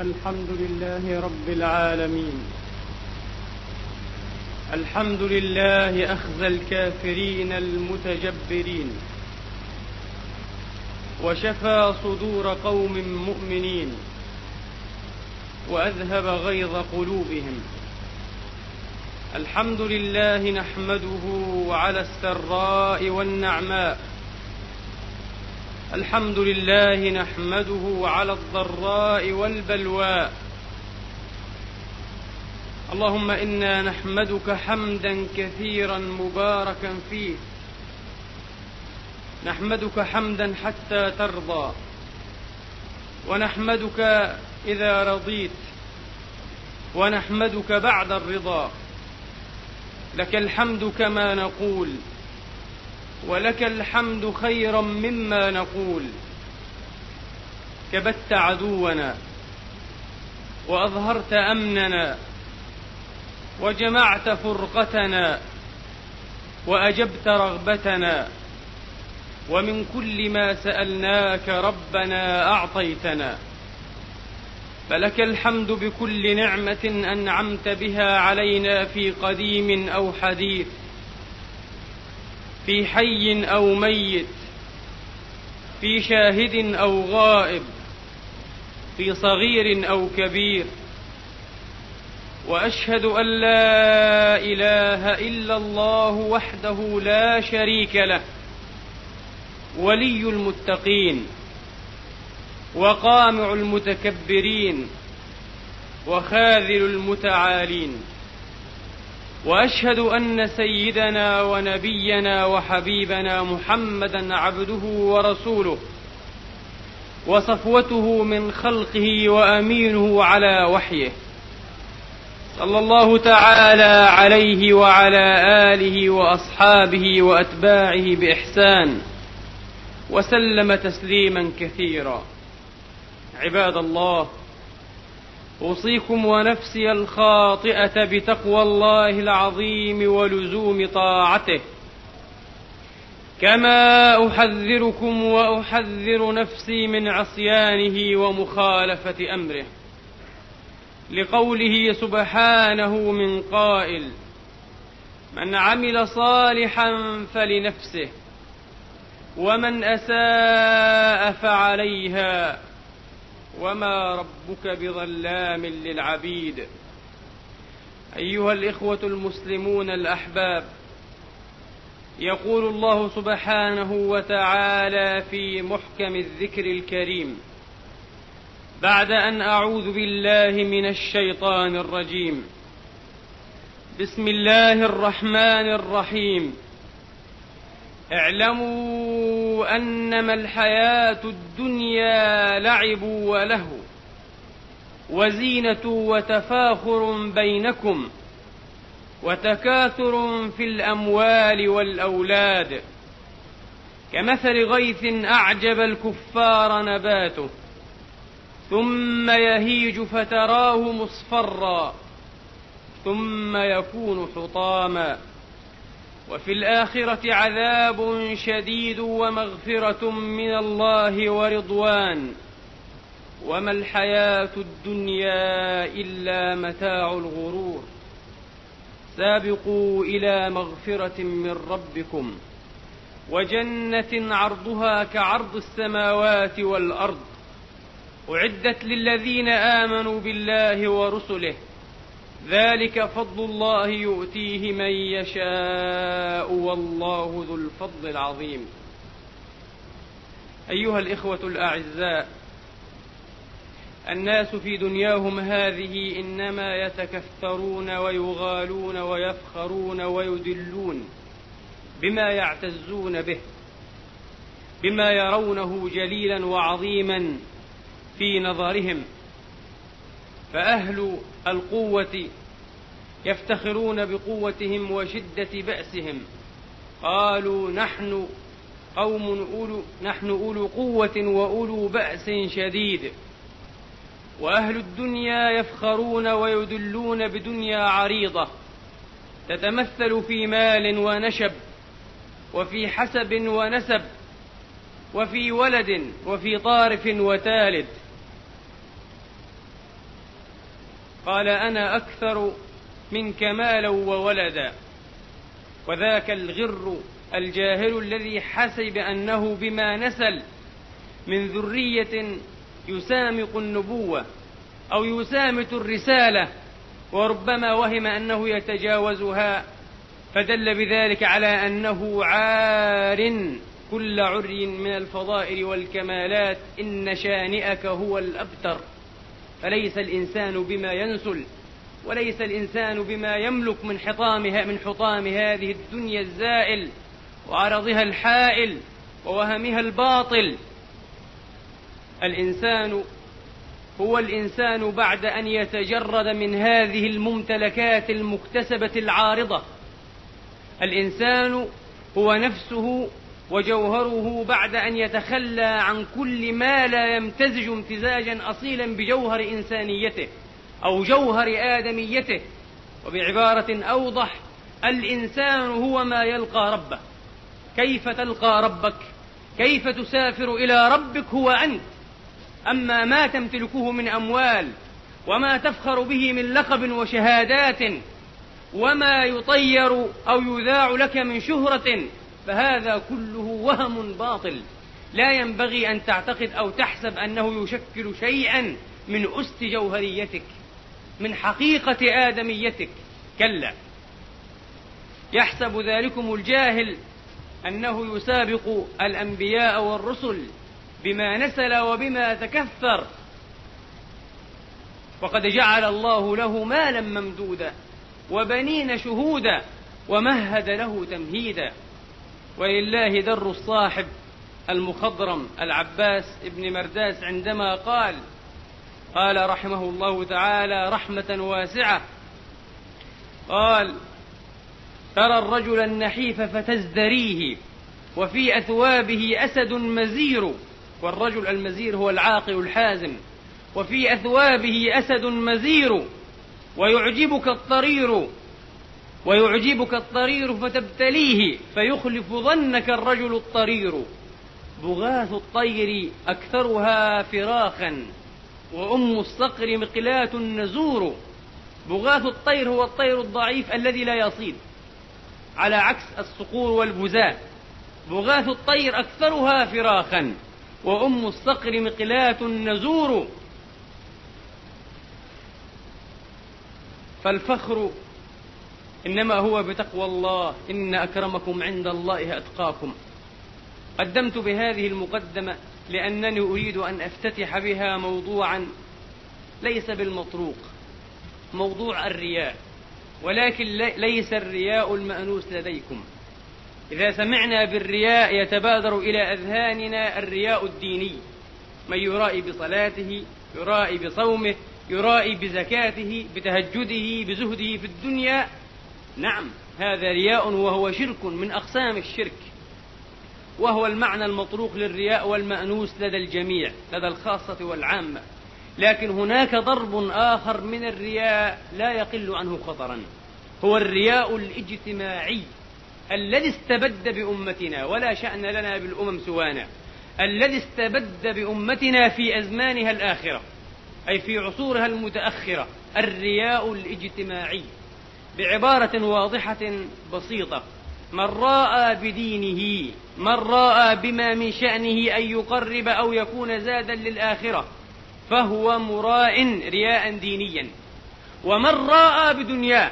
الحمد لله رب العالمين الحمد لله أخذ الكافرين المتجبرين وشفى صدور قوم مؤمنين وأذهب غيظ قلوبهم الحمد لله نحمده على السراء والنعماء الحمد لله نحمده على الضراء والبلواء اللهم انا نحمدك حمدا كثيرا مباركا فيه نحمدك حمدا حتى ترضى ونحمدك اذا رضيت ونحمدك بعد الرضا لك الحمد كما نقول ولك الحمد خيرا مما نقول كبت عدونا واظهرت امننا وجمعت فرقتنا واجبت رغبتنا ومن كل ما سالناك ربنا اعطيتنا فلك الحمد بكل نعمه انعمت بها علينا في قديم او حديث في حي او ميت في شاهد او غائب في صغير او كبير واشهد ان لا اله الا الله وحده لا شريك له ولي المتقين وقامع المتكبرين وخاذل المتعالين واشهد ان سيدنا ونبينا وحبيبنا محمدا عبده ورسوله وصفوته من خلقه وامينه على وحيه صلى الله تعالى عليه وعلى اله واصحابه واتباعه باحسان وسلم تسليما كثيرا عباد الله اوصيكم ونفسي الخاطئه بتقوى الله العظيم ولزوم طاعته كما احذركم واحذر نفسي من عصيانه ومخالفه امره لقوله سبحانه من قائل من عمل صالحا فلنفسه ومن اساء فعليها وما ربك بظلام للعبيد ايها الاخوه المسلمون الاحباب يقول الله سبحانه وتعالى في محكم الذكر الكريم بعد ان اعوذ بالله من الشيطان الرجيم بسم الله الرحمن الرحيم اعلموا انما الحياه الدنيا لعب ولهو وزينه وتفاخر بينكم وتكاثر في الاموال والاولاد كمثل غيث اعجب الكفار نباته ثم يهيج فتراه مصفرا ثم يكون حطاما وفي الآخرة عذاب شديد ومغفرة من الله ورضوان وما الحياة الدنيا إلا متاع الغرور سابقوا إلى مغفرة من ربكم وجنة عرضها كعرض السماوات والأرض أعدت للذين آمنوا بالله ورسله ذلك فضل الله يؤتيه من يشاء والله ذو الفضل العظيم ايها الاخوه الاعزاء الناس في دنياهم هذه انما يتكثرون ويغالون ويفخرون ويدلون بما يعتزون به بما يرونه جليلا وعظيما في نظرهم فاهل القوه يفتخرون بقوتهم وشدة بأسهم قالوا نحن قوم أولو نحن أولو قوة وأولو بأس شديد وأهل الدنيا يفخرون ويدلون بدنيا عريضة تتمثل في مال ونشب وفي حسب ونسب وفي ولد وفي طارف وتالد قال أنا أكثر منك مالا وولدا وذاك الغر الجاهل الذي حسب أنه بما نسل من ذرية يسامق النبوة أو يسامت الرسالة وربما وهم أنه يتجاوزها فدل بذلك على أنه عار كل عري من الفضائل والكمالات إن شانئك هو الأبتر فليس الإنسان بما ينسل وليس الإنسان بما يملك من حطام من حطام هذه الدنيا الزائل وعرضها الحائل ووهمها الباطل الإنسان هو الإنسان بعد أن يتجرد من هذه الممتلكات المكتسبة العارضة الإنسان هو نفسه وجوهره بعد أن يتخلى عن كل ما لا يمتزج امتزاجا أصيلا بجوهر إنسانيته أو جوهر آدميته وبعبارة أوضح الإنسان هو ما يلقى ربه كيف تلقى ربك كيف تسافر إلى ربك هو أنت أما ما تمتلكه من أموال وما تفخر به من لقب وشهادات وما يطير أو يذاع لك من شهرة فهذا كله وهم باطل لا ينبغي أن تعتقد أو تحسب أنه يشكل شيئا من أست جوهريتك من حقيقة آدميتك كلا يحسب ذلكم الجاهل أنه يسابق الأنبياء والرسل بما نسل وبما تكثر وقد جعل الله له مالا ممدودا وبنين شهودا ومهد له تمهيدا ولله در الصاحب المخضرم العباس ابن مرداس عندما قال قال رحمه الله تعالى رحمة واسعة قال ترى الرجل النحيف فتزدريه وفي أثوابه أسد مزير والرجل المزير هو العاقل الحازم وفي أثوابه أسد مزير ويعجبك الطرير ويعجبك الطرير فتبتليه فيخلف ظنك الرجل الطرير بغاث الطير أكثرها فراخا وأم الصقر مقلاة نزور بغاث الطير هو الطير الضعيف الذي لا يصيد على عكس الصقور والبزاة بغاث الطير أكثرها فراخا وأم الصقر مقلاة نزور فالفخر إنما هو بتقوى الله إن أكرمكم عند الله أتقاكم قدمت بهذه المقدمة لأنني أريد أن أفتتح بها موضوعا ليس بالمطروق موضوع الرياء ولكن ليس الرياء المأنوس لديكم إذا سمعنا بالرياء يتبادر إلى أذهاننا الرياء الديني من يرائي بصلاته يرائي بصومه يرائي بزكاته بتهجده بزهده في الدنيا نعم هذا رياء وهو شرك من أقسام الشرك وهو المعنى المطروق للرياء والمأنوس لدى الجميع لدى الخاصة والعامة لكن هناك ضرب آخر من الرياء لا يقل عنه خطرا هو الرياء الاجتماعي الذي استبد بأمتنا ولا شأن لنا بالأمم سوانا الذي استبد بأمتنا في أزمانها الآخرة أي في عصورها المتأخرة الرياء الاجتماعي بعبارة واضحة بسيطة من راءى بدينه من راءى بما من شأنه أن يقرب أو يكون زادا للآخرة فهو مراء رياء دينيا ومن راءى بدنياه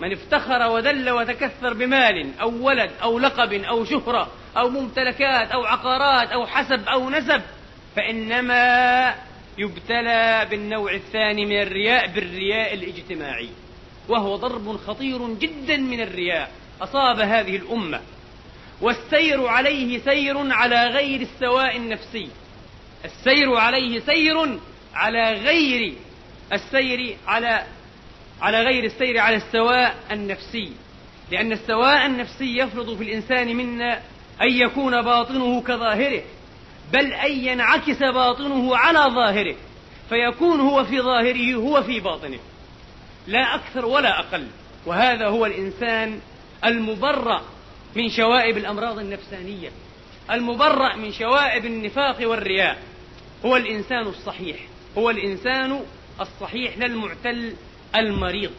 من افتخر وذل وتكثر بمال أو ولد أو لقب أو شهرة أو ممتلكات أو عقارات أو حسب أو نسب فإنما يبتلى بالنوع الثاني من الرياء بالرياء الاجتماعي وهو ضرب خطير جدا من الرياء أصاب هذه الأمة والسير عليه سير على غير السواء النفسي السير عليه سير على غير السير على على غير السير على السواء النفسي لأن السواء النفسي يفرض في الإنسان منا أن يكون باطنه كظاهره بل أن ينعكس باطنه على ظاهره فيكون هو في ظاهره هو في باطنه لا أكثر ولا أقل وهذا هو الإنسان المبرأ من شوائب الأمراض النفسانية المبرأ من شوائب النفاق والرياء هو الإنسان الصحيح هو الإنسان الصحيح لا المعتل المريض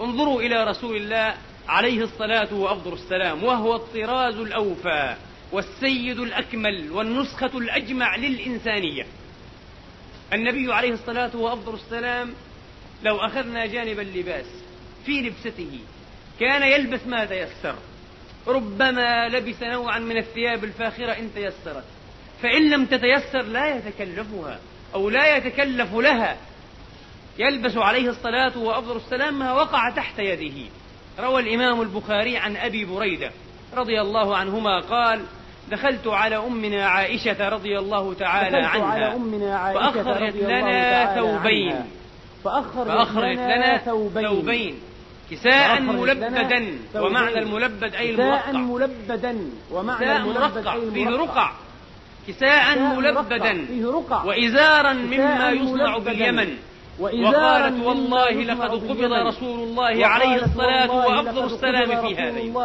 انظروا إلى رسول الله عليه الصلاة وأفضل السلام وهو الطراز الأوفى والسيد الأكمل والنسخة الأجمع للإنسانية النبي عليه الصلاة وأفضل السلام لو أخذنا جانب اللباس في لبسته كان يلبس ما تيسر ربما لبس نوعا من الثياب الفاخرة إن تيسرت فإن لم تتيسر لا يتكلفها أو لا يتكلف لها يلبس عليه الصلاة وأفضل السلام ما وقع تحت يده روى الإمام البخاري عن أبي بريدة رضي الله عنهما قال دخلت على أمنا عائشة رضي الله تعالى عنها على أمنا عائشة فأخرت لنا ثوبين فأخرت, لنا ثوبين, ثوبين كساء ملبدا ومعنى الملبد أي المرقع كساء ملبدا ومعنى المرقع فيه رقع كساء ملبدا فيه رقع وإزارا مما يصنع باليمن وقالت والله لقد قبض رسول الله عليه الصلاة وأفضل السلام في هذين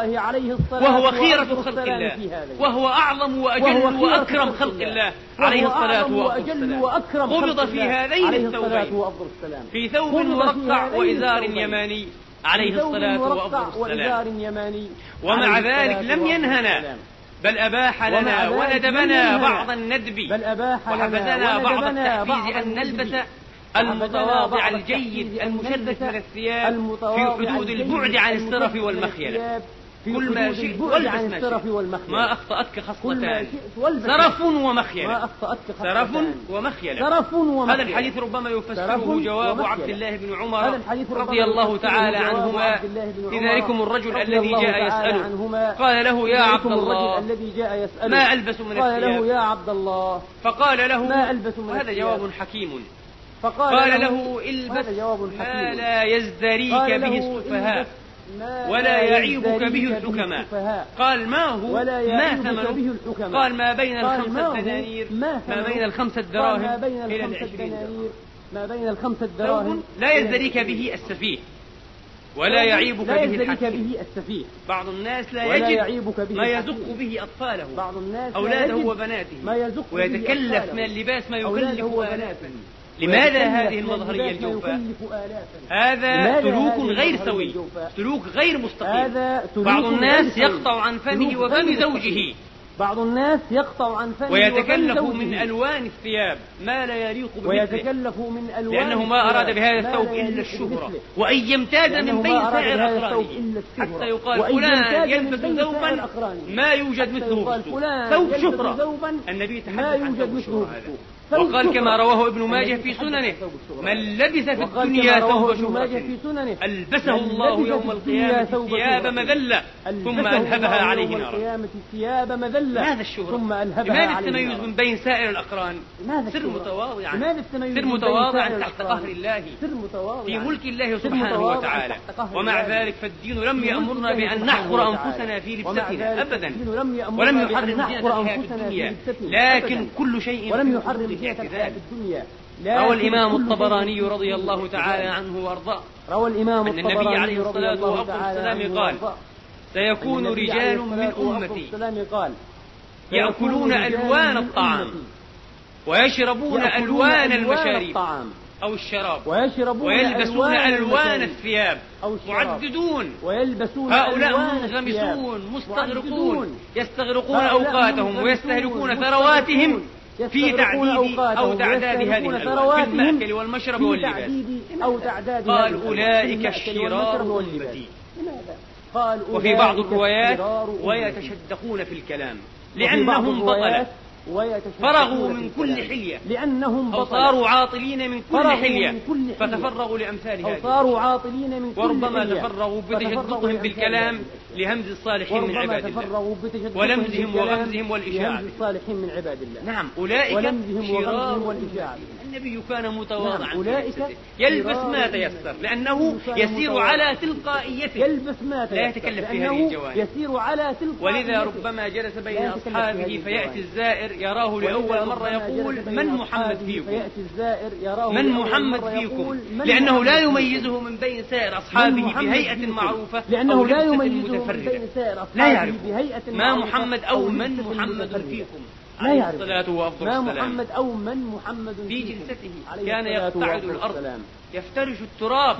وهو خيرة خلق الله وهو أعظم وأجل وأكرم خلق الله عليه الصلاة وأفضل السلام قبض في هذين الثوبين في ثوب مرقع وإزار يماني عليه الصلاة والسلام ومع ذلك لم ينهنا بل أباح لنا وندبنا بعض الندب بل أباح بعض التحفيز أن نلبس المتواضع الجيد المشدد من الثياب في حدود البعد عن السرف والمخيلة كل ما شئت والبس ما شئت ما أخطأتك خصلتان سرف ومخيلة ما أخطأتك سرف ومخيلة سرف ومخيلة هذا الحديث ربما يفسره جواب عبد الله بن عمر رضي الله تعالى عنهما لذلكم الرجل الذي جاء يسأله قال له يا عبد الله ما ألبس من قال له يا عبد الله فقال له ما ألبس من هذا جواب حكيم فقال له البس ما لا يزدريك به السفهاء ولا يعيبك به الحكماء قال ما هو ما ثمنه قال ما بين الخمسة دنانير ما, ما بين الخمسة دراهم إلى العشرين دراهم ما بين الخمسة دراهم لا يزدريك به السفيه ولا يعيبك لا به الحكيم به السفيه بعض الناس لا يجد يعيبك به ما يزق به أطفاله بعض الناس أولاده وبناته ما يزق ويتكلف من اللباس ما يكلف وبناته لماذا هذه المظهرية الجوفاء؟ هذا سلوك غير سوي سلوك غير مستقيم بعض الناس يقطع عن فمه وفم زوجه بعض الناس يقطع عن فمه ويتكلف من ألوان الثياب ما لا يليق بمثله ويتكلف من ألوان لأنه ما أراد بهذا الثوب إلا الشهرة وأن يمتاز من بين سائر الأقرانية حتى يقال فلان يلبس ثوبا ما يوجد مثله في السوق ثوب شهرة النبي تحدث عن ثوب الشهرة وقال كما رواه ابن ماجه في سننه من لبس في الدنيا ثوب شهرة ألبسه الله يوم القيامة ثياب مذلة ثم ألهبها عليه نارا ماذا الشهرة؟ ثم ألهبها لماذا التميز من بين سائر الأقران؟ سر متواضعا سر متواضعا تحت قهر الله في ملك الله سبحانه وتعالى ومع ذلك فالدين لم يأمرنا بأن نحقر أنفسنا في لبستنا أبدا ولم يحرم زينة الحياة الدنيا لكن كل شيء ولم يحرم فعل الحياة الدنيا روى الإمام الطبراني رضي الله تعالى عنه وأرضاه روى الإمام أن النبي عليه الصلاة والسلام قال سيكون رجال من أمتي يأكلون ألوان الطعام ويشربون ألوان المشاريب أو الشراب ويشربون ويلبسون ألوان الثياب أو معددون ويلبسون هؤلاء منغمسون مستغرقون يستغرقون أوقاتهم ويستهلكون ثرواتهم في تعديد أو تعداد هذه الألوان في المأكل والمشرب واللباس أو تعداد قال أولئك الشرار البذيء قال وفي بعض الروايات ويتشدقون في الكلام لأنهم بطلة فرغوا من كل حلية لأنهم أو صاروا عاطلين من كل حلية فتفرغوا لأمثال هذه صاروا عاطلين من كل وربما تفرغوا بتشدقهم بالكلام لهمز الصالحين من عباد الله ولمزهم وغمزهم والإشاعة لهمز الصالحين من عباد الله نعم أولئك ولمزهم وغمزهم والإشاعة النبي كان متواضعا نعم، أولئك يلبس ما تيسر لأنه يسير على تلقائيته يلبس ما تيسر لا يتكلف في هذه الجوانب يسير على تلقائيته ولذا ربما جلس بين أصحابه فيأتي الزائر يراه لأول مرة يقول من محمد فيكم من محمد فيكم لأنه لا يميزه من بين سائر أصحابه بهيئة معروفة لأنه لا يميزه من بين سائر أصحابه لا يعرف ما محمد أو من محمد فيكم لا يعرف الصلاة وأفضل ما السلام. محمد أو من محمد في جلسته كان يقتعد الأرض يفترش التراب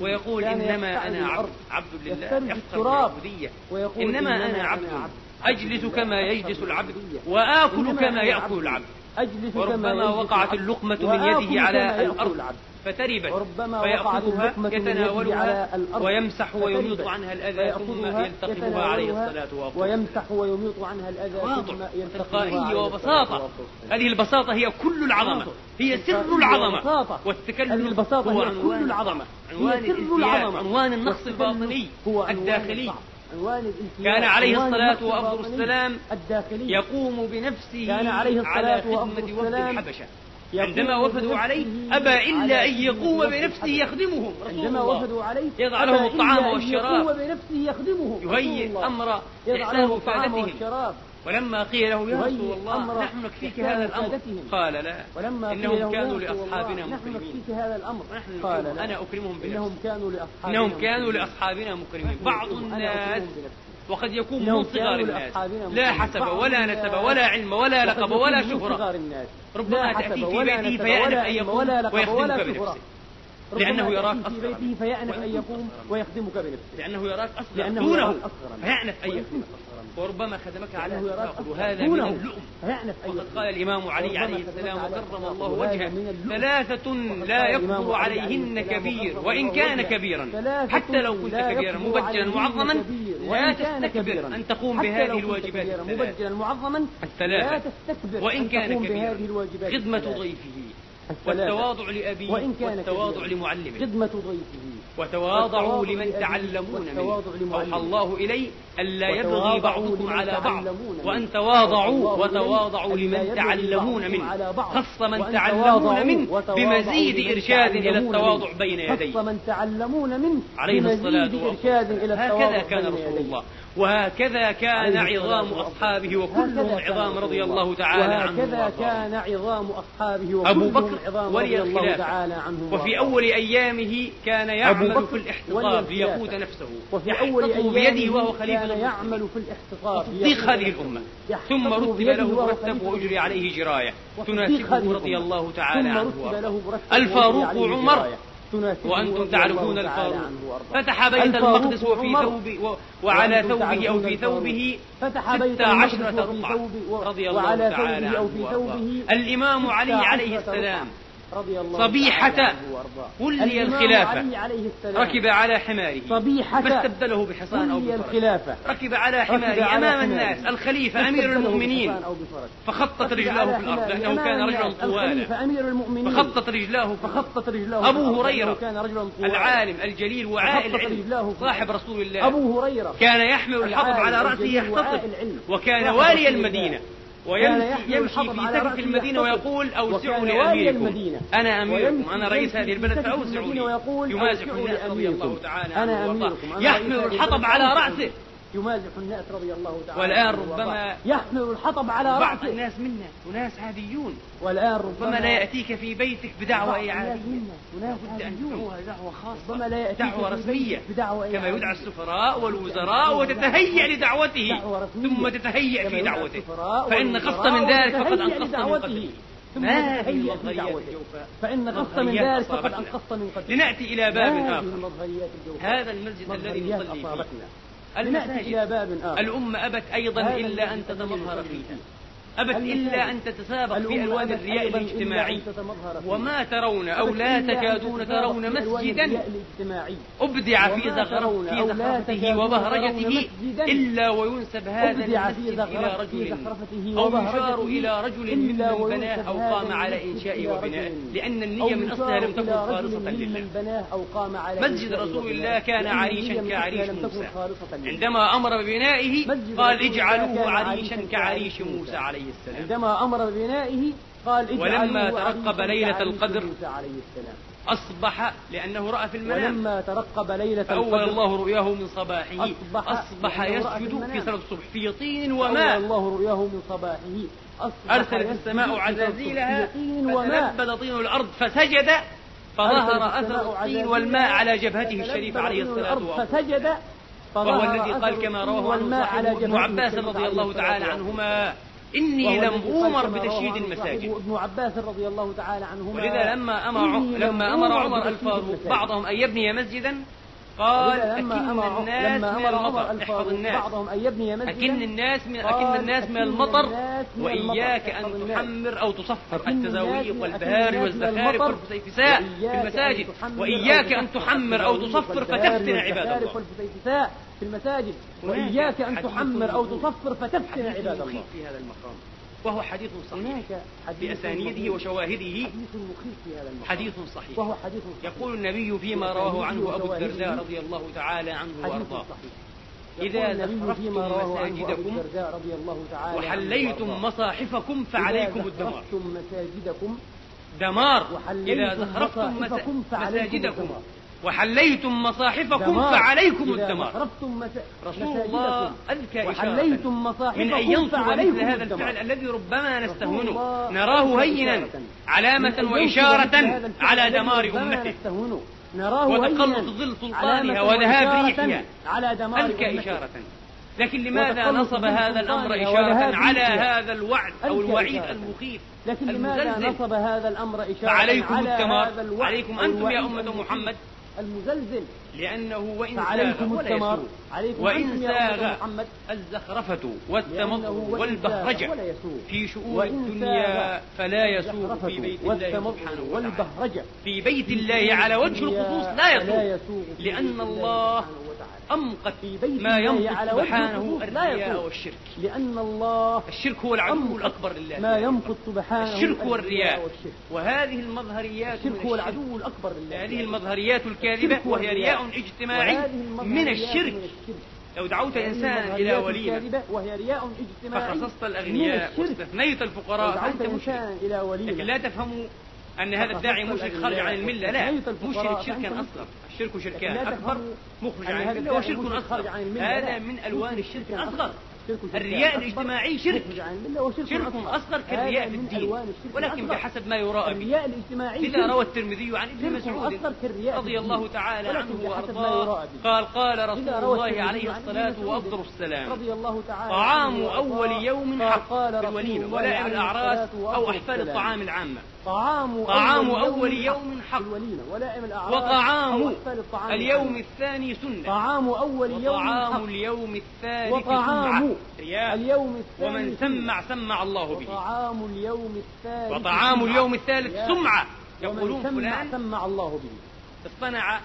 ويقول إنما أنا عبد عبد لله التراب ويقول إنما أنا عبد أجلس كما يجلس العبد وآكل كما يأكل العبد وربما وقعت اللقمة من يده على الأرض فتربت وربما فيأخذها يتناولها ويمسح ويميط عنها الأذى ثم يلتقطها عليه الصلاة والسلام ويمسح ويميط عنها الأذى ثم تلقائية وبساطة هذه البساطة هي كل العظمة هي سر العظمة والتكلم البساطة هو كل العظمة عنوان سر العظمة عنوان النقص الباطني الداخلي كان عليه الصلاة وأفضل السلام يقوم بنفسه كان عليه الصلاة على خدمة وفد الحبشة عندما وفدوا عليه أبى إلا أن يقوم بنفسه يخدمهم رسول عندما الله وفدوا عليه يضع لهم الطعام والشراب يقوم بنفسه يخدمهم يهيئ أمر إحسان وفادتهم ولما قيل له يا رسول الله نحن نكفيك هذا الامر قال لا ولما انهم كانوا لاصحابنا مكرمين هذا الامر نحن قال انا اكرمهم بنفسي انهم كانوا لاصحابنا انهم كانوا لاصحابنا مكرمين بعض الناس وقد يكون من صغار الناس لا حسب ولا نسب ولا علم ولا لقب ولا شهرة ربما تأتي في بيته فيأنف أن يقوم ويخدمك بنفسه لأنه يراك أصغر في بيته فيأنف أن يقوم ويخدمك بنفسه لأنه يراك أصغر دونه فيأنف أن يقوم وربما خدمك على تأخذ وهذا من اللؤم وقد قال الإمام علي عليه السلام وكرم الله وجهه ثلاثة لا يقدر عليهن كبير وإن كان كبيرا حتى لو كنت كبيرا مبجلا معظما ولا تستكبر أن تقوم بهذه الواجبات مبجلا معظما الثلاثة لا تستكبر وإن كان كبيرا خدمة ضيفه والتواضع لأبيه والتواضع لمعلمه خدمة ضيفه وتواضعوا لمن تعلمون منه أوحى الله إلي ألا يبغي بعضكم على بعض وأن تواضعوا وتواضعوا لمن تعلمون منه خص من تعلمون منه بمزيد إرشاد إلى التواضع بين يديه خص من تعلمون منه عليه الصلاة والسلام هكذا كان رسول الله وهكذا كان عظام أصحابه وكلهم عظام رضي الله تعالى عنهم وهكذا كان عظام أصحابه وكلهم أبو بكر ولي الخلافة وفي أول أيامه كان يعمل في الاحتطاب ليقود نفسه وفي أول بيده وهو خليفة يعمل في الاحتطاب تصديق هذه الأمة ثم رتب له مرتب وأجري عليه جراية تناسبه رضي الله تعالى عنه الفاروق عمر وأنتم تعرفون الفاروق فتح بيت المقدس وفي ثوبه وعلى ثوبه أو في ثوبه ستة عشرة رضي الله تعالى عنه الإمام علي عليه السلام رضي الله صبيحة ولي الخلافة عليه ركب على حماره صبيحة فاستبدله بحصان أو بفرس الخلافة ركب على حماره أمام الناس الخليفة أمير المؤمنين فخطت رجلاه في الأرض لأنه كان رجلا طوالا فخطت رجلاه فخطت رجلاه أبو هريرة كان رجلا العالم الجليل وعائل العلم صاحب رسول الله أبو هريرة كان يحمل الحطب على رأسه يحتطب وكان والي المدينة ويمشي في سقف المدينة ويقول أوسعوا لأميركم أنا أميركم أنا رئيس هذه البلد فأوسعوا لي يمازح الناس رضي الله تعالى أنا أميركم يحمل الحطب على رأسه يمازح الناس رضي الله تعالى والآن ربما يحمل الحطب على رأسه بعض الناس منا أناس عاديون والآن ربما, ربما لا يأتيك في بيتك بدعوة أي عادية لابد أن تدعوها دعوة خاصة ربما لا يأتيك دعوة رسمية بدعوة كما يدعى السفراء والوزراء وتتهيأ لدعوته ثم تتهيأ في دعوته فإن قصد من ذلك فقد أنقصت من قدره ما هي فإن غصت من ذلك فقد أنقصت من قدره لنأتي إلى باب آخر هذا المسجد الذي نصلي فيه المساجد إلى باب آخر الأمة أبت أيضا إلا أن تتمظهر فيها أبت إلا أن تتسابق في ألوان الرياء الاجتماعي وما ترون أو لا تكادون ترون مسجدا أبدع في زخرفته وبهرجته إلا وينسب هذا المسجد إلى رجل أو يشار إلى رجل ممن بناه أو قام على إنشائه وبنائه لأن النية من أصلها لم تكن خالصة لله مسجد رسول الله كان عريشا كعريش موسى عندما أمر ببنائه قال اجعلوه عريشا كعريش موسى عليه عليه السلام عندما أمر ببنائه قال ولما ترقب ليلة القدر عليه السلام أصبح لأنه رأى في المنام ولما ترقب ليلة أول الله رؤياه من صباحه أصبح, أصبح يسجد في صلاة الصبح في طين وماء الله رؤياه من صباحه أرسلت السماء عزازيلها فتلبد طين الأرض فسجد فظهر أثر الطين والماء على جبهته الشريفة عليه الصلاة والسلام فسجد وهو الذي قال كما رواه عنه صاحب ابن عباس رضي الله تعالى عنهما إني لم أومر بتشييد المساجد ابن عباس رضي الله تعالى عنهما ولذا لما أمر لما أمر عمر الفاروق بعضهم أن يبني مسجدا قال أكن الناس من المطر احفظ الناس أكن الناس من أكن الناس من المطر وإياك أن تحمر أو تصفر التزاويق والبهاري والزخارف والفسيفساء في المساجد وإياك أن تحمر أو تصفر فتفتن عباد الله في المساجد وإياك أن تحمر أو تصفر فتفتن عباد الله في هذا المقام وهو حديث صحيح بأسانيده وشواهده حديث صحيح وهو حديث صحيح يقول النبي فيما رواه عنه أبو الدرداء رضي الله تعالى عنه وأرضاه إذا زخرفتم مساجدكم رضي الله تعالى وحليتم مصاحفكم فعليكم الدمار مساجدكم دمار إذا زخرفتم مساجدكم وحليتم مصاحفكم دمار. فعليكم الدمار مس... رسول الله أذكى وحليتم مصاحفكم من أن ينصب مثل هذا الفعل الذي ربما نستهونه نراه هينا علامة وإشارة على دمار أمته نراه وتقلص ظل سلطانها وذهاب ريحها أذكى إشارة لكن لماذا نصب هذا الأمر إشارة على هذا الوعد أو الوعيد المخيف لكن لماذا نصب هذا الأمر إشارة فعليكم الدمار عليكم أنتم يا أمة محمد المزلزل لأنه وإن ساغ ولا وإن ساغ الزخرفة والتمطر والبهرجة في شؤون الدنيا فلا يسوغ في بيت الله سبحانه وتعالى في بيت الله على وجه الخصوص لا يسوغ لأن الله أمقت ما يمقت سبحانه الرياء والشرك لأن الله الشرك هو العدو الأكبر لله ما يمقت سبحانه الشرك هو الرياء وهذه المظهريات الشرك هو العدو الأكبر لله هذه المظهريات الكاذبة وهي رياء اجتماعي من الشرك لو دعوت إنسانا إلى وليمة وهي رياء اجتماعي فخصصت الأغنياء واستثنيت الفقراء فأنت مشرك لكن لا تفهموا أن هذا الداعي مشرك خرج عن الملة لا مشرك شركا أصلا الشرك شركان أكبر مخرج عن الملة وشرك أصغر هذا من ألوان الشرك الأصغر الرياء الاجتماعي شرك شرك أصغر كالرياء في الدين ولكن بحسب ما يراء به الرياء الاجتماعي روى الترمذي عن ابن مسعود رضي الله تعالى عنه وأرضاه قال قال رسول الله عليه الصلاة وأفضل السلام رضي الله تعالى طعام أول يوم حق الوليمه ولا الأعراس أو أحفاد الطعام العامة طعام, طعام أول, أول يوم حق, وطعام اليوم الثاني سنة طعام أول يوم وطعام اليوم الثالث وطعام اليوم الثاني ومن سمع سمع الله به وطعام اليوم الثالث وطعام اليوم الثالث سمعة يقولون فلان سمع الله به اصطنع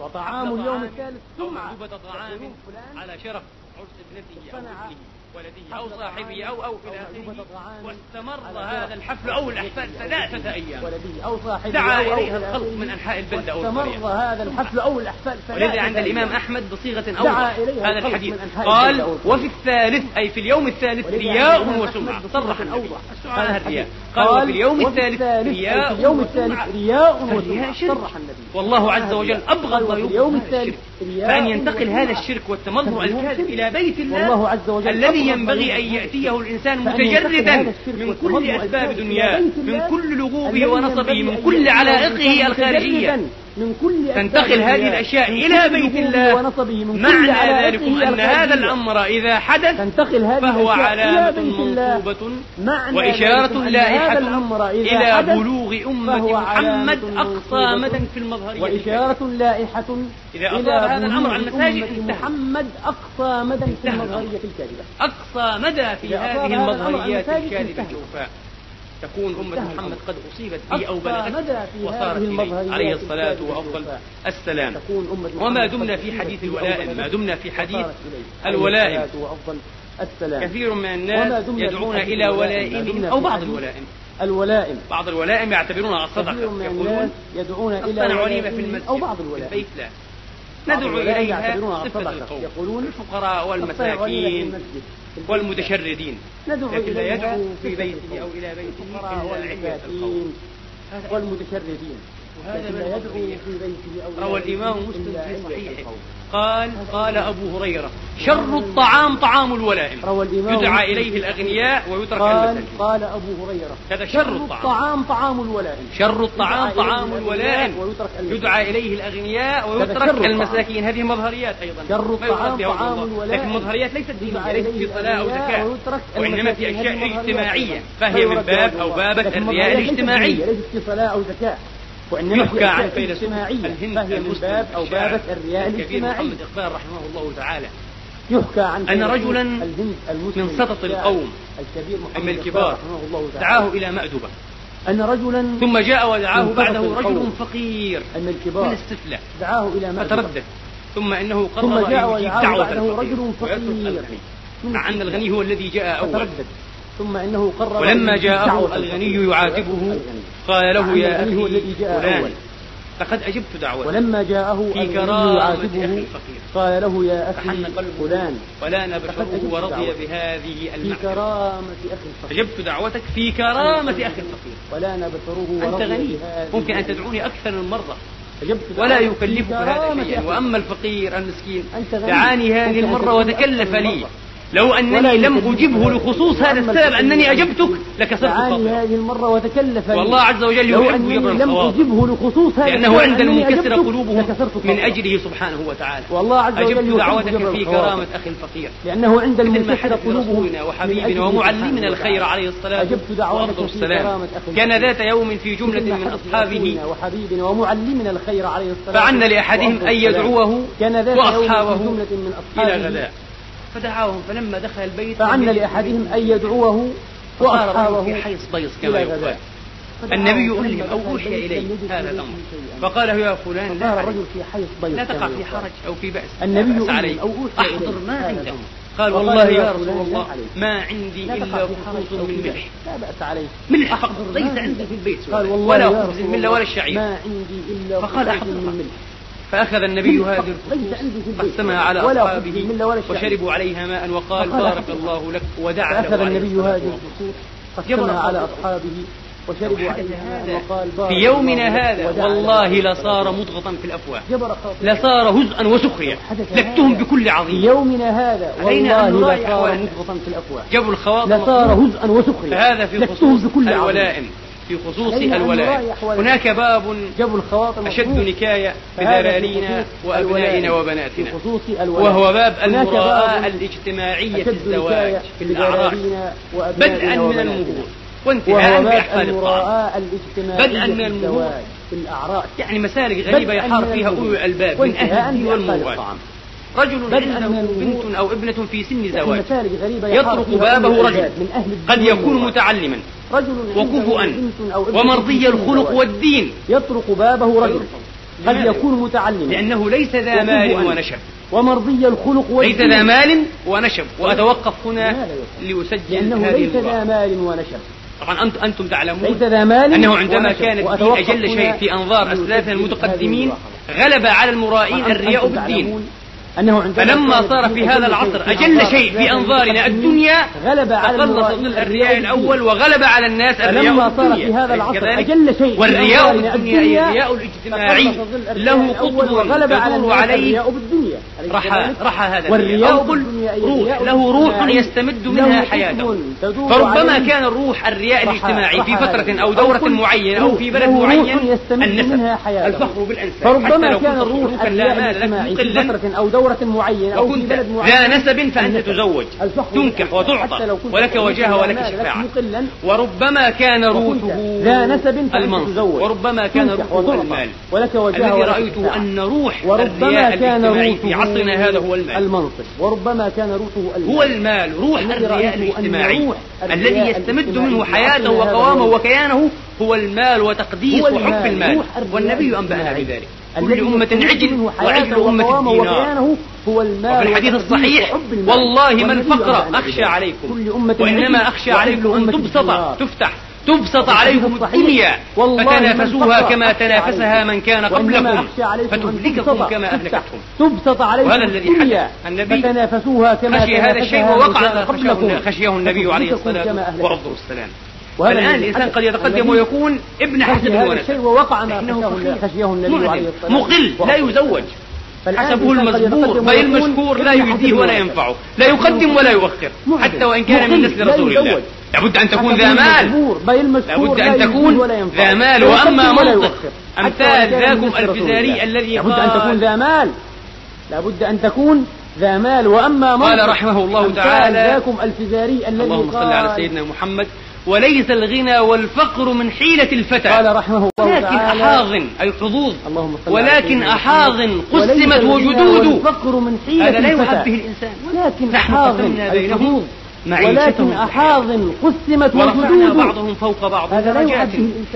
وطعام اليوم الثالث سمعة طعام على شرف عرس ابنته أو ابنه ولده أو صاحبه أو أو إلى آخره واستمر هذا الحفل أو الأحفاد ثلاثة أيام أو دعا إليها الخلق من أنحاء البلدة أو استمر هذا الحفل أو الأحفال ولذا عند الإمام أحمد بصيغة أوضح هذا الحديث قال وفي الثالث أي في اليوم الثالث رياء وسمعة صرح أوضح هذا الرياء قال وفي اليوم الثالث رياء وسمعة رياء وسمعة صرح النبي والله عز وجل أبغض ما يبغض الشرك فأن ينتقل هذا الشرك والتمظهر الكاذب إلى بيت الله الذي ينبغي أن يأتيه الإنسان متجردا من كل أسباب دنياه من كل لغوبه ونصبه من كل علائقه الخارجية من كل تنتقل هذه الأشياء إلى بيت الله ونصبه من معنى ذلك أن هذا الأمر إذا حدث تنتقل هذه فهو علامة منصوبة يعني. وإشارة لائحة إلى بلوغ أمة محمد أقصى مدى في المظهرية وإشارة لائحة إذا إلى هذا الأمر على المساجد محمد أقصى مدى في المظهرية الكاذبة أقصى مدى في هذه المظهريات الكاذبة الجوفاء تكون أمة محمد قد أصيبت بي أو بلغت وصارت إليه عليه الصلاة وأفضل السلام وما دمنا في حديث الولائم ما دمنا في حديث الولائم كثير من الناس يدعون إلى ولائم أو بعض الولائم الولائم بعض الولائم يعتبرونها صدقة يقولون يدعون إلى وليمة في المسجد أو بعض الولائم في البيت لا ندعو إليها صفة القوم يقولون الفقراء والمساكين والمتشردين ندعو لكن لا يدعو في بيته أو إلى بيته إلا والمتشردين هذا من يدعو روى الإمام مسلم في صحيحه قال قال أبو هريرة شر الطعام طعام الولائم روى الإمام يدعى إليه الأغنياء ويترك قال المساكين قال أبو هريرة هذا شر الطعام طعام طعام الولائم شر الطعام طعام الولائم يدعى إليه الأغنياء ويترك المساكين هذه مظهريات أيضا شر الطعام طعام الولائم لكن مظهريات ليست دينية طيب، طيب، طيب. ليست في صلاة أو زكاة وإنما في أشياء اجتماعية فهي من باب أو بابة الرياء الاجتماعية ليست في صلاة أو زكاة وإن يحكى عن فيلسوف الهند فهي من باب أو بابة الرياء الاجتماعية محمد إقبال رحمه الله تعالى يحكى عن أن رجلا من سطط القوم الكبير محمد الكبار دعاه إلى مأدبة أن رجلا ثم جاء ودعاه بعده رجل فقير أن الكبار من السفلة دعاه إلى مأدبة فتردد ثم إنه قرر ثم جاء ودعاه بعده رجل فقير مع أن الغني هو الذي جاء أولا ثم إنه قرر ولما جاءه الغني يعاتبه قال له يا أخي الذي جاء فلان أول لقد أجبت دعوته ولما جاءه في كرامة يعاتبه قال له يا أخي فلان ولان بشره ورضي بهذه المعرفة في كرامة أخي الفقير أجبت دعوتك في كرامة أخي الفقير ولان بشره ورضي أنت غني ممكن أن تدعوني أكثر من مرة ولا يكلفك هذا شيئا وأما الفقير المسكين دعاني هذه المرة وتكلف لي لو أنني لم أجبه لخصوص هذا السبب أنني أجبتك لكسرت عاني هذه المرة وتكلف والله عز وجل يحب جبر لم أجبه لخصوص هذا لأنه عند المنكسر قلوبهم من أجله سبحانه وتعالى والله عز وجل أجبت دعوتك في كرامة أخي الفقير لأنه عند المنكسر قلوبهم وحبيبنا ومعلمنا الخير عليه الصلاة أجبت دعوتك في كرامة أخي كان ذات يوم في جملة من أصحابه وحبيبنا ومعلمنا الخير عليه الصلاة فعن لأحدهم أن يدعوه وأصحابه إلى غداء فدعاهم فلما دخل البيت فعن لأحدهم أن يدعوه وأصحابه في حيص بيص كما يقال النبي يقول أو أوحي إليه هذا الأمر فقال له يا فلان لا الرجل في حيص لا تقع في حرج أو في بأس النبي عليه أو أوحي أحضر ما عندك قال والله يا رسول الله ما عندي إلا خبز من ملح لا بأس عليه ملح فقط ليس عندي في البيت قال والله ولا خبز من ملح ولا شعير ما عندي إلا فقال أحضر فأخذ النبي هذه الخصوص قسمها على أصحابه وشربوا عليها ماء وقال بارك الله لك ودعا فأخذ النبي هذه الخصوص قسمها على أصحابه وشربوا عليها ماء وقال بارك في يومنا هذا والله لصار مضغطا في الأفواه لصار هزءا وسخرية لكتهم بكل عظيم في يومنا هذا والله لصار مضغطا في الأفواه جابوا الخواطر لصار هزءا وسخرية هذا في خصوص الولائم في خصوص الولاء هناك باب أشد نكاية بذرارينا وأبنائنا وبناتنا وهو باب المراءة الاجتماعية في الزواج في الأعراس بدءا من المهور وانتهاء بأحفاد الطعام بدءا من المهور الأعراس يعني مسالك غريبة يحار فيها أولو الألباب من أهل والموال رجل عنده بنت أو ابنة في سن يعني زواج يطرق بابه رجل قد يكون متعلما وكفؤا ومرضي الخلق والدين يطرق بابه رجل قد يكون متعلما لأنه ليس ذا مال ونشب ومرضي الخلق والدين ليس ذا مال ونشب وأتوقف هنا لأسجل لأنه ليس ذا مال ونشب طبعا انتم أنتم تعلمون ليس ذا مال أنه عندما كانت أجل شيء في أنظار أسلافنا المتقدمين غلب على المرائين الرياء بالدين أنه عندما فلما صار في هذا العصر أجل شيء في أنظارنا الدنيا غلب على الرياء الأول وغلب على الناس الرياء لما صار في هذا العصر أجل شيء والرياء الدنيا الرياء الاجتماعي له قطب وغلب على عليه رحى رحى هذا الرياء روح له روح يستمد منها حياته فربما كان الروح الرياء الاجتماعي في فترة أو دورة معينة أو في بلد معين النسب الفخر بالأنساب حتى لو الرياء الاجتماعي لا مال أو دورة دورة معينة أو في بلد معين ذا نسب فأنت تزوج تنكح وتعطى ولك وجاهة ولك شفاعة وربما كان روثه ذا نسب تزوج وربما كان روثه المال ولك وجاهة الذي رأيته أن روح وربما كان روثه في عصرنا هذا هو المال المنصب وربما كان روثه المال هو المال روح الرياء الاجتماعي الذي يستمد منه حياته وقوامه وكيانه هو المال وتقديس وحب المال والنبي أنبأنا بذلك كل أمة عجل وعجل أمة الدينار هو المال وفي الحديث الصحيح والله ما الفقر أخشى عليكم وإنما أخشى عليكم أن تبسط تفتح تبسط عليكم الدنيا فتنافسوها كما تنافسها من كان قبلكم فتهلككم كما أهلكتهم تبسط عليكم وهذا الذي حدث النبي فتنافسوها كما خشي هذا الشيء ووقع قبلكم خشيه النبي عليه الصلاة والسلام الآن الإنسان قد يتقدم ويكون ابن حسب ونسب ووقع ما خشيه النبي عليه الصلاة مقل لا يزوج حسبه المزبور بل المشكور لا يؤذيه ولا ينفعه لا يقدم ولا يؤخر حتى وإن كان من نسل رسول الله لابد أن تكون ذا مال لابد أن تكون ذا مال وأما منطق أمثال ذاكم الفزاري الذي قال لابد أن تكون ذا مال لابد أن تكون ذا مال وأما منطق قال رحمه الله تعالى ذاكم الفزاري الذي قال اللهم صل على سيدنا محمد وليس الغنى والفقر من حيلة الفتى قال رحمه الله لكن أحاضن أي حظوظ ولكن أحاضن قسمت وجدود الفقر من حيلة هذا لا يحبه الإنسان ولكن نحن أي حظوظ ولكن أحاضن قسمت ورفعنا بعضهم فوق بعض درجات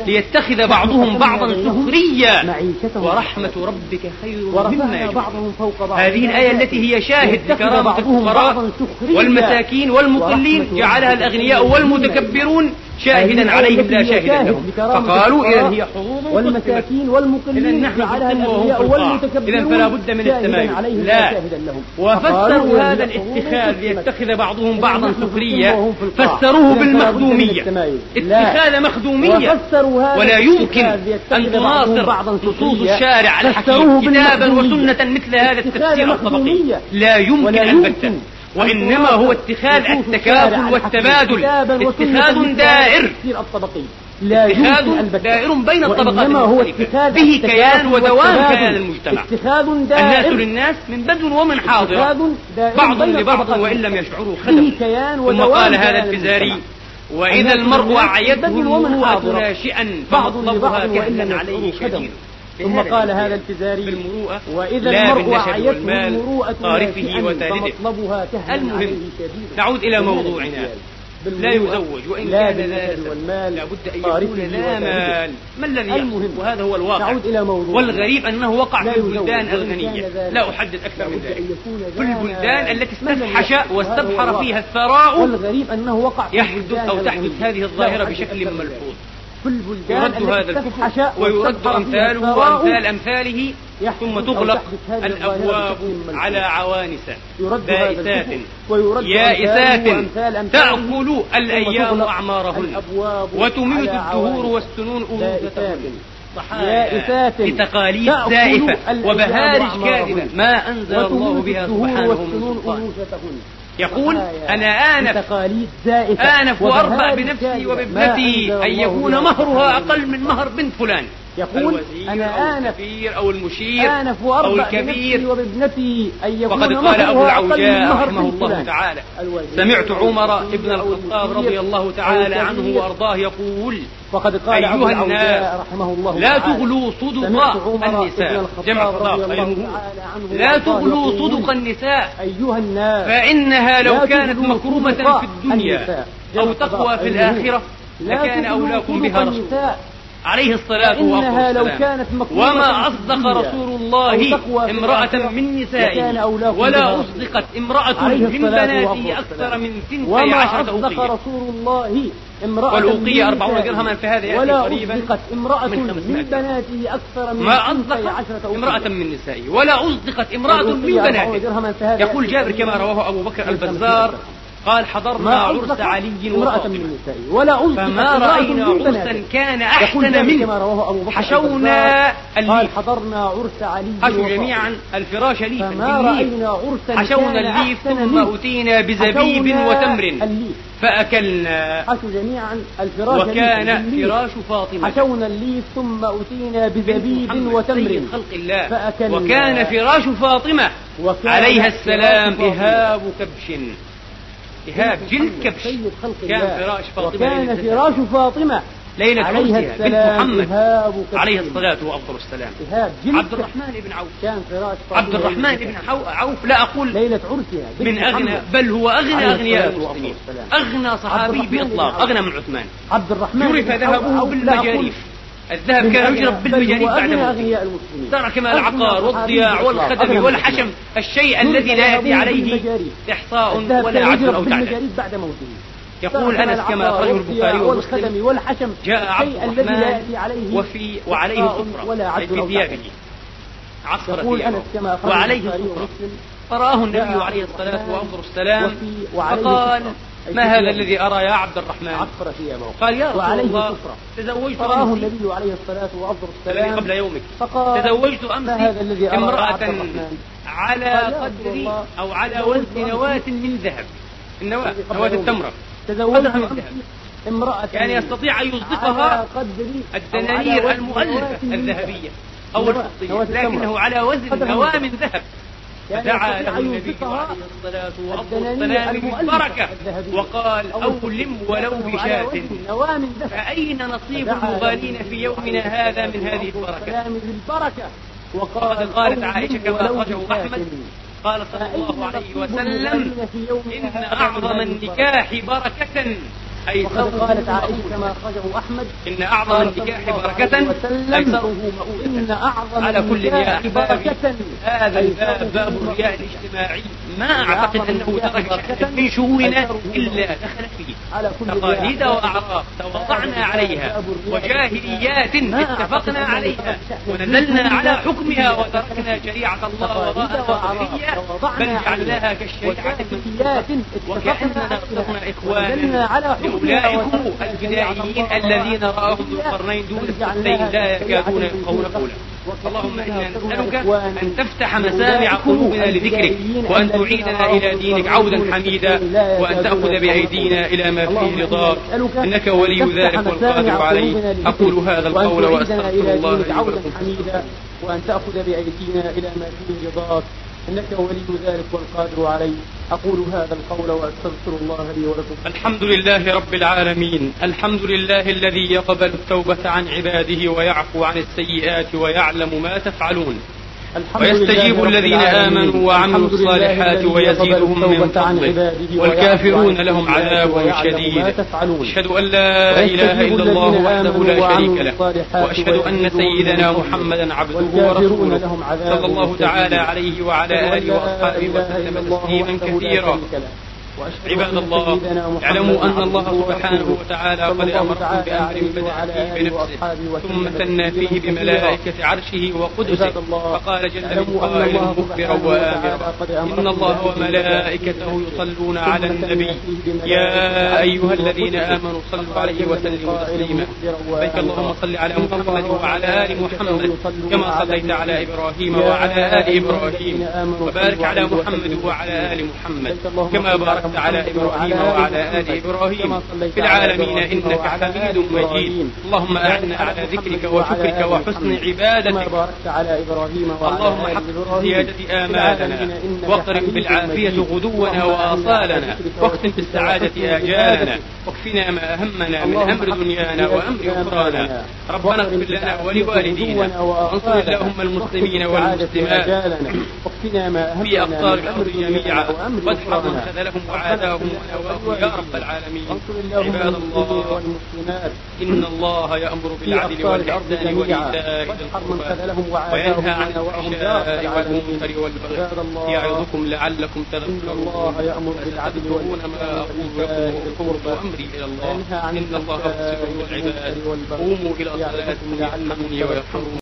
ليتخذ بعضهم بعضا سخريا ورحمة ربك خير مما بعضهم فوق بعض هذه الآية التي هي شاهد لكرامة الفقراء والمساكين والمقلين جعلها الأغنياء والمتكبرون شاهدا عليهم لا شاهدا لهم فقالوا إذا هي حروب والمساكين والمقلين إذا نحن الأنبياء والمتكبرون إذا فلا بد من التمايز لا وفسروا هذا الاتخاذ ليتخذ بعضهم بعضا سخرية فسروه بالمخدومية اتخاذ مخدومية ولا يمكن أن تناصر نصوص الشارع الحكيم كتابا وسنة مثل هذا التفسير الطبقي لا يمكن أن تفسر وإنما هو اتخاذ التكافل والتبادل اتخاذ دائر لا اتخاذ دائر بين الطبقات هو اتخاذ به كيان ودوام كيان المجتمع اتخاذ دائر الناس للناس من بدو ومن حاضر بعض لبعض وإن لم يشعروا خدم ثم قال هذا الفزاري وإذا المرء أعيته المروءة ناشئا فاطلبها كهلا عليه كثير ثم قال هذا الفزاري وإذا المرء عيته المروءة طارفه وتالده المهم نعود إلى موضوعنا لا يزوج وإن لا كان لا والمال لابد أن يكون لا مال ما الذي يقصد وهذا هو الواقع نعود إلى موضوع والغريب أنه وقع في البلدان الغنية لا أحدد أكثر من ذلك في البلدان التي استفحش واستبحر فيها الثراء والغريب أنه وقع يحدث أو تحدث هذه الظاهرة بشكل ملحوظ يرد هذا الكفر ويرد أمثاله وأمثال أمثاله ثم تغلق الأبواب على عوانس بائسات يائسات تأكل الأيام أعمارهن وتميت الدهور والسنون أنوثتهن صحايا بتقاليد زائفة وبهارج كاذبة ما أنزل الله بها سبحانه من سلطان يقول أنا آنف آنف وأرفع بنفسي وبابنتي أن يكون مهرها أقل من مهر بنت فلان يقول أنا آنف أو المشير آنف أو الكبير وابنتي أن يكون وقد قال أبو العوجاء رحمه الله تعالى سمعت عمر بن الخطاب رضي الله تعالى عنه وأرضاه يقول وقد قال أيها الناس رحمه الله لا تغلوا صدق النساء جمع صداق لا تغلوا صدق النساء أيها الناس فإنها لو كانت مكرومة في الدنيا أو تقوى في الآخرة لكان أولاكم بها رسول عليه الصلاة والسلام لو كانت وما أصدق رسول الله امرأة من نسائه ولا أصدقت امرأة من بناته أكثر من سنتي عشرة أوقية وما أصدق رسول الله امرأة والأوقية 40 درهما في هذا يعني قريبا أصدقت امرأة من, من بناته أكثر من ما أصدقت امرأة من نسائه ولا أصدقت امرأة من بناته يقول جابر كما رواه أبو بكر البزار قال حضرنا عرس علي امرأة من النساء ولا أنصف فما رأينا عرسا كان أحسن منه كما رواه أبو بكر حشونا قال حضرنا عرس علي حشوا جميعا الفراش ليفا فما رأينا عرسا حشونا الليف ثم أتينا بزبيب وتمر فأكلنا حشوا جميعا الفراش وكان فراش فاطمة حشونا الليف ثم أتينا بزبيب وتمر خلق الله فأكلنا وكان فراش فاطمة عليها السلام إهاب كبش جلد كبش كان فراش فاطمة كان فراش فاطمة ليلة عرسها بنت محمد عليه الصلاة وأفضل السلام عبد الرحمن بن عوف كان فراش عبد الرحمن بن عوف لا أقول ليلة عرسها من أغنى بل هو أغنى أغنياء المسلمين أغنى صحابي بإطلاق أغنى من عثمان عبد الرحمن يعرف ذهبه بالمجاريف الذهب كان يجرب بالمجانين بعد موته ترى كما العقار والضياع والخدم والحشم الشيء الذي لا يأتي عليه إحصاء ولا عدل أو تعدل بعد موته يقول أنس كما أخرجه البخاري والخدم والحشم جاء عبد الرحمن وفي وعليه صفرة في ثيابه عصر ثيابه وعليه صفرة فرآه النبي عليه الصلاة والسلام فقال ما هذا الذي أرى يا عبد الرحمن عفر في موقع قال يا رسول الله كفرة. تزوجت أراه النبي عليه الصلاة والسلام الذي قبل يومك فقال تزوجت أمس امرأة على قدر أو على وزن نواة من ذهب النواة نواة التمرة تزوجت من امرأة يعني يستطيع أن يصدقها الدنانير المؤلفة الذهبية أو الفضية لكنه على وزن نواة من ذهب يعني فدعا له النبي عليه الصلاة والسلام بالبركة وقال أولم ولو بشاة فأين نصيب المغالين في يومنا هذا من هذه البركة وقال قالت عائشة كما أخرجه أحمد قال صلى الله عليه وسلم إن أعظم النكاح بركة وقد قالت عائشة كما أخرجه أحمد إن أعظم النكاح بركة أكثره مؤونة إن أعظم على كل يا بركة هذا الباب باب الرياء الاجتماعي ما أعتقد أنه ترك في من شؤوننا إلا دخل فيه تقاليد وأعراف توضعنا عليها وجاهليات اتفقنا عليها ونزلنا على حكمها وتركنا شريعة الله وراءها بل جعلناها كالشريعة وكأننا صرنا اخواننا على حكمها أولئك البدائيين الذين رآهم ذو القرنين دون الثقلين لا يكادون يفقهون قولا اللهم إنا نسألك أن تفتح مسامع قلوبنا لذكرك وأن تعيدنا إلى دينك عودا حميدا وأن تأخذ بأيدينا إلى ما فيه رضاك إنك ولي ذلك والقادر عليه أقول هذا القول وأستغفر الله لي ولكم وأن تأخذ بأيدينا إلى ما فيه رضاك إنك ولي ذلك والقادر عليه أقول هذا القول وأستغفر الله لي ولكم الحمد لله رب العالمين الحمد لله الذي يقبل التوبة عن عباده ويعفو عن السيئات ويعلم ما تفعلون ويستجيب الذين آمنوا وعملوا الصالحات ويزيدهم من فضله والكافرون لهم عذاب شديد أشهد أن لا إله إلا الله وحده لا شريك له وأشهد أن سيدنا محمدا عبده ورسوله صلى الله تعالى عليه وعلى آله وأصحابه وسلم تسليما كثيرا عباد الله اعلموا أن الله سبحانه وتعالى قد أمركم بأمر بدأ فيه بنفسه ثم ثنى فيه بملائكة عرشه وقدسه فقال جل من قائل مخبرا وآمرا إن الله وملائكته يصلون على النبي يا أيها الذين آمنوا صلوا عليه وسلموا تسليما بارك اللهم صل على محمد وعلى آل محمد كما صليت على إبراهيم وعلى آل إبراهيم وبارك على محمد وعلى آل محمد كما باركت وباركت على إبراهيم وعلى آل إبراهيم في العالمين إنك حميد مجيد اللهم أعنا على ذكرك وشكرك وحسن عبادتك اللهم حقق زيادة آمالنا واقرب بالعافية غدونا وآصالنا واختم بالسعادة آجالنا واكفنا ما أهمنا من أمر دنيانا وأمر أخرانا ربنا اغفر لنا ولوالدينا وانصر اللهم المسلمين والمسلمات واكفنا ما أهمنا جميعا أمر دنيانا خذلهم وعداهم وأواه يا رب العالمين عباد الله والمسلمات إن الله يأمر بالعدل والإحسان وإيتاء ذي القربى وينهى عن الفحشاء والمنكر والبغي يعظكم لعلكم تذكرون الله يأمر بالعدل والإحسان ما أقول لكم أمري إلى الله إن الله يبصر بالعباد قوموا إلى صلاتكم يرحمني ويرحمكم